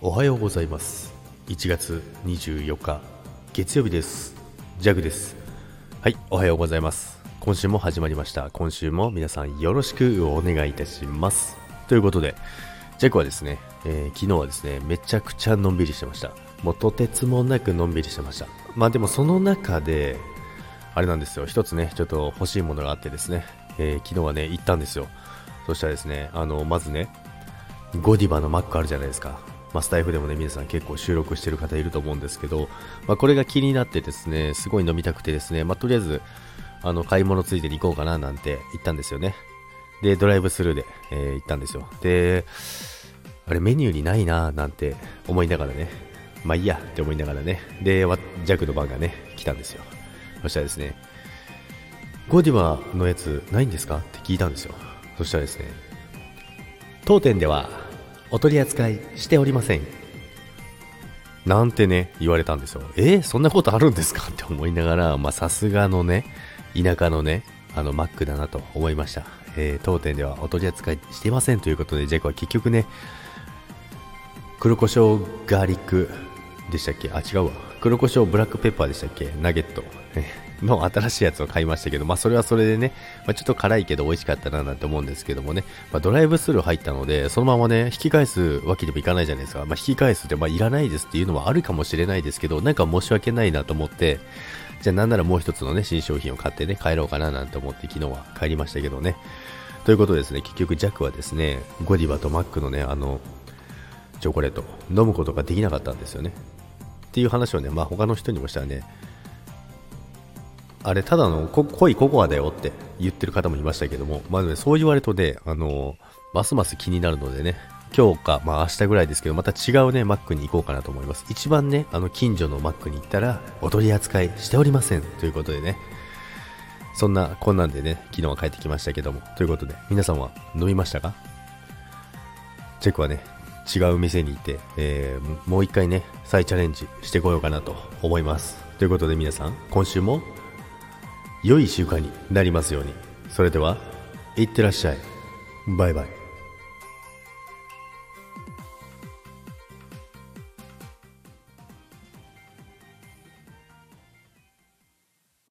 おはようございます。1月24日月曜日です。ジャグです。はいおはようございます。今週も始まりました。今週も皆さんよろしくお願いいたします。ということでジャグはですね、えー、昨日はですねめちゃくちゃのんびりしてました。もうとてつもなくのんびりしてました。まあでもその中であれなんですよ。一つねちょっと欲しいものがあってですね、えー、昨日はね行ったんですよ。そしたらですねあのまずねゴディバのマックあるじゃないですか。まあ、スタイフでもね、皆さん結構収録してる方いると思うんですけど、まあ、これが気になってですね、すごい飲みたくてですね、まあ、とりあえず、あの、買い物ついてに行こうかななんて言ったんですよね。で、ドライブスルーで、えー、行ったんですよ。で、あれメニューにないななんて思いながらね、まあいいやって思いながらね、で、ジャックの番がね、来たんですよ。そしたらですね、ゴディバのやつないんですかって聞いたんですよ。そしたらですね、当店ではお取り扱いしておりません。なんてね、言われたんですよ。えー、そんなことあるんですかって思いながら、まさすがのね、田舎のね、あのマックだなと思いました。えー、当店ではお取り扱いしていませんということで、ジェイクは結局ね、黒胡椒ガーリックでしたっけ？あ、違うわ。黒胡椒ブラックペッパーでしたっけ？ナゲット。の新しいやつを買いましたけど、まあそれはそれでね、まあ、ちょっと辛いけど美味しかったななんて思うんですけどもね、まあ、ドライブスルー入ったので、そのままね、引き返すわけにもいかないじゃないですか。まあ引き返すって、まあいらないですっていうのはあるかもしれないですけど、なんか申し訳ないなと思って、じゃあなんならもう一つのね、新商品を買ってね、帰ろうかななんて思って昨日は帰りましたけどね。ということですね、結局ジャックはですね、ゴディバとマックのね、あの、チョコレート、飲むことができなかったんですよね。っていう話をね、まあ他の人にもしたらね、あれただの濃いココアだよって言ってる方もいましたけども、まあ、ね、そう言われるとね、あのますます気になるのでね、今日か、まあ明日ぐらいですけど、また違うね、マックに行こうかなと思います。一番ね、あの近所のマックに行ったら、お取り扱いしておりません。ということでね、そんな、こんなんでね、昨日は帰ってきましたけども、ということで、皆さんは飲みましたか？チェックはね、違う店に行って、えー、もう一回ね、再チャレンジしてこようかなと思います。ということで皆さん、今週も良い週間になりますように。それでは、いってらっしゃい。バイバイ。